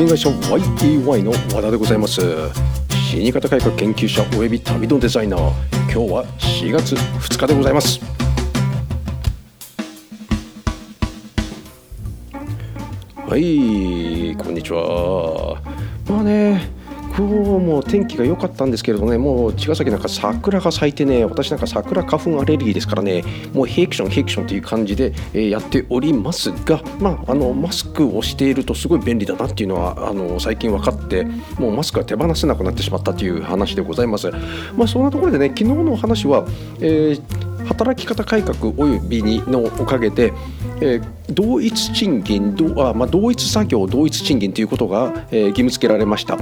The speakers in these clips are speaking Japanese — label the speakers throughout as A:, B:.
A: 営会社 YTY の和田でございます。死に方改革研究者および旅のデザイナー。今日は4月2日でございます。はいこんにちは。まあね今日も天気が良かったんですけれどね、もう茅ヶ崎なんか桜が咲いてね、私なんか桜花粉アレルギーですからね、もうヘイクション、ヘイクションという感じで、やっておりますが、まあ、あのマスクをしているとすごい便利だなっていうのはあの最近分かって、もうマスクが手放せなくなってしまったという話でございます。まあ、そんなところでね、昨日の話は、えー働き方改革およびにのおかげで、えー、同一賃金どあ、まあ、同一作業同一賃金ということが、えー、義務付けられました。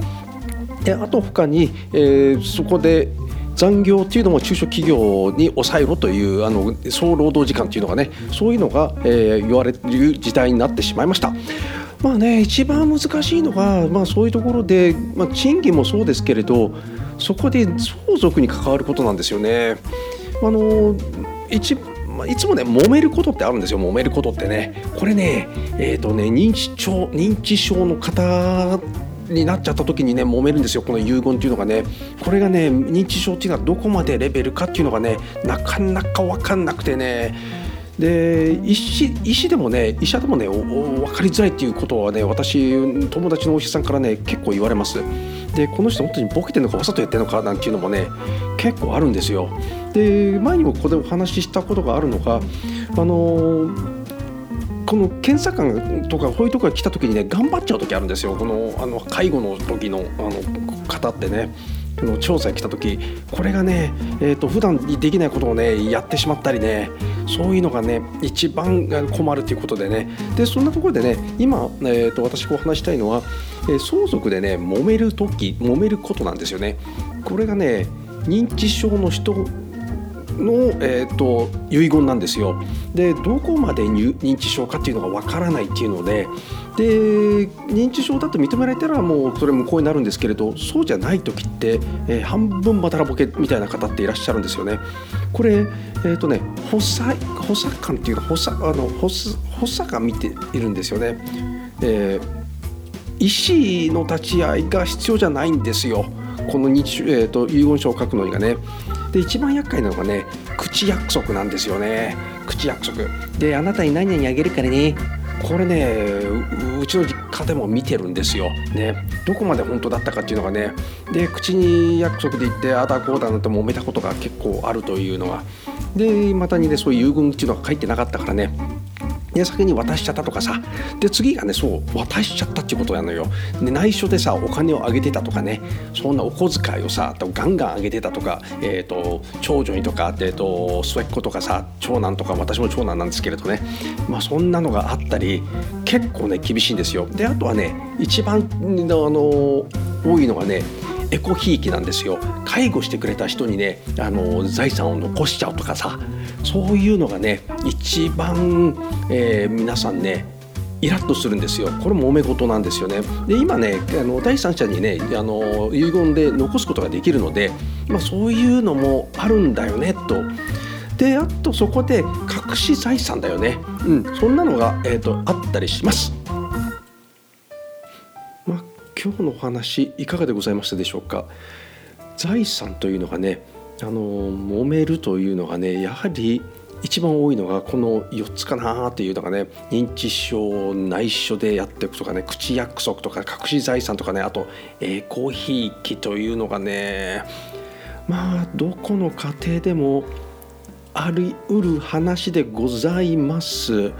A: であと他に、えー、そこで残業っていうのも中小企業に抑えろというあの総労働時間っていうのがねそういうのが、えー、言われる時代になってしまいました。まあね一番難しいのが、まあ、そういうところで、まあ、賃金もそうですけれどそこで相続に関わることなんですよね。あの一いつもね揉めることってあるんですよ揉めることってねこれねえっ、ー、とね認知症認知症の方になっちゃった時にね揉めるんですよこの遺言っていうのがね。これがね認知症っていうのはどこまでレベルかっていうのがねなかなか分かんなくてね。で医師医師でもね医者でもね分かりづらいっていうことはね私友達のお医者さんからね結構言われます。でこの人本当にボケてるのかわざとやってるのかなんていうのもね結構あるんですよ。で前にもここでお話ししたことがあるのがあのこの検査官とかこういうとこが来た時にね頑張っちゃう時あるんですよこのあの介護の時のあの方ってね。の調査に来た時これがね、えーと、普段できないことをねやってしまったりねそういうのがね一番困るということでねでそんなところでね今、えーと、私がお話したいのは、えー、相続でね揉める時揉めることなんですよね。これがね認知症の人の、えーと、遺言なんですよ。でどこまで認知症かっていうのがわからないっていうのでで認知症だと認められたらもうそれ無効になるんですけれどそうじゃない時って、えー、半分バタラボケみたいな方っていらっしゃるんですよね。これ、えーとね、補佐補佐官っていうか補佐あの補補佐が見ているんですよね。えー医師の立ち会いが必要じゃないんですよ。この認知、えーと遺言書を書くのにがね。で一番厄介なのがね口約束なんですよね。口約束。であなたに何々あげるからね。これねうちの実家でも見てるんですよ、ね、どこまで本当だったかっていうのがね。で口に約束で言ってあだこうだなんて揉めたことが結構あるというのが。でまたにねそういう遺言っていうのが書いてなかったからね。で先に渡しちゃったとかさ。で次がねそう渡しちゃったっていうことなのよ。で内緒でさお金をあげてたとかね。そんなお小遣いをさガンガンあげてたとか、えーと、長女にとか、えーと、末っ子とかさ長男とか私も長男なんですけれどね。まあそんなのがあったり結構ね厳しいんですよ。であとはね一番あの多いのがねエコひいきなんですよ。介護してくれた人にねあの財産を残しちゃうとかさそういうのがね一番、えー、皆さんねイラッとするんですよ。これも揉め事なんですよね。で今ねあの第三者にねあの遺言で残すことができるので、まあ、そういうのもあるんだよねと。であとそこで隠し財産だよね、うん、そんなのが、えーとあったりします。今日のお話いかがでございましたでしょうか？財産というのがねあの揉めるというのがねやはり一番多いのがこの4つかなというのがね認知症内緒でやっていくとかね口約束とか隠し財産とかねあとエコひいきというのがねまあどこの家庭でもありうる話でございます。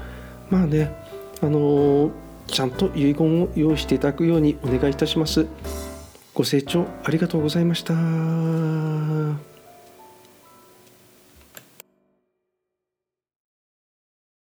A: まあねあのーちゃんと遺言を用意していただくようにお願いいたします。ご清聴ありがとうございました。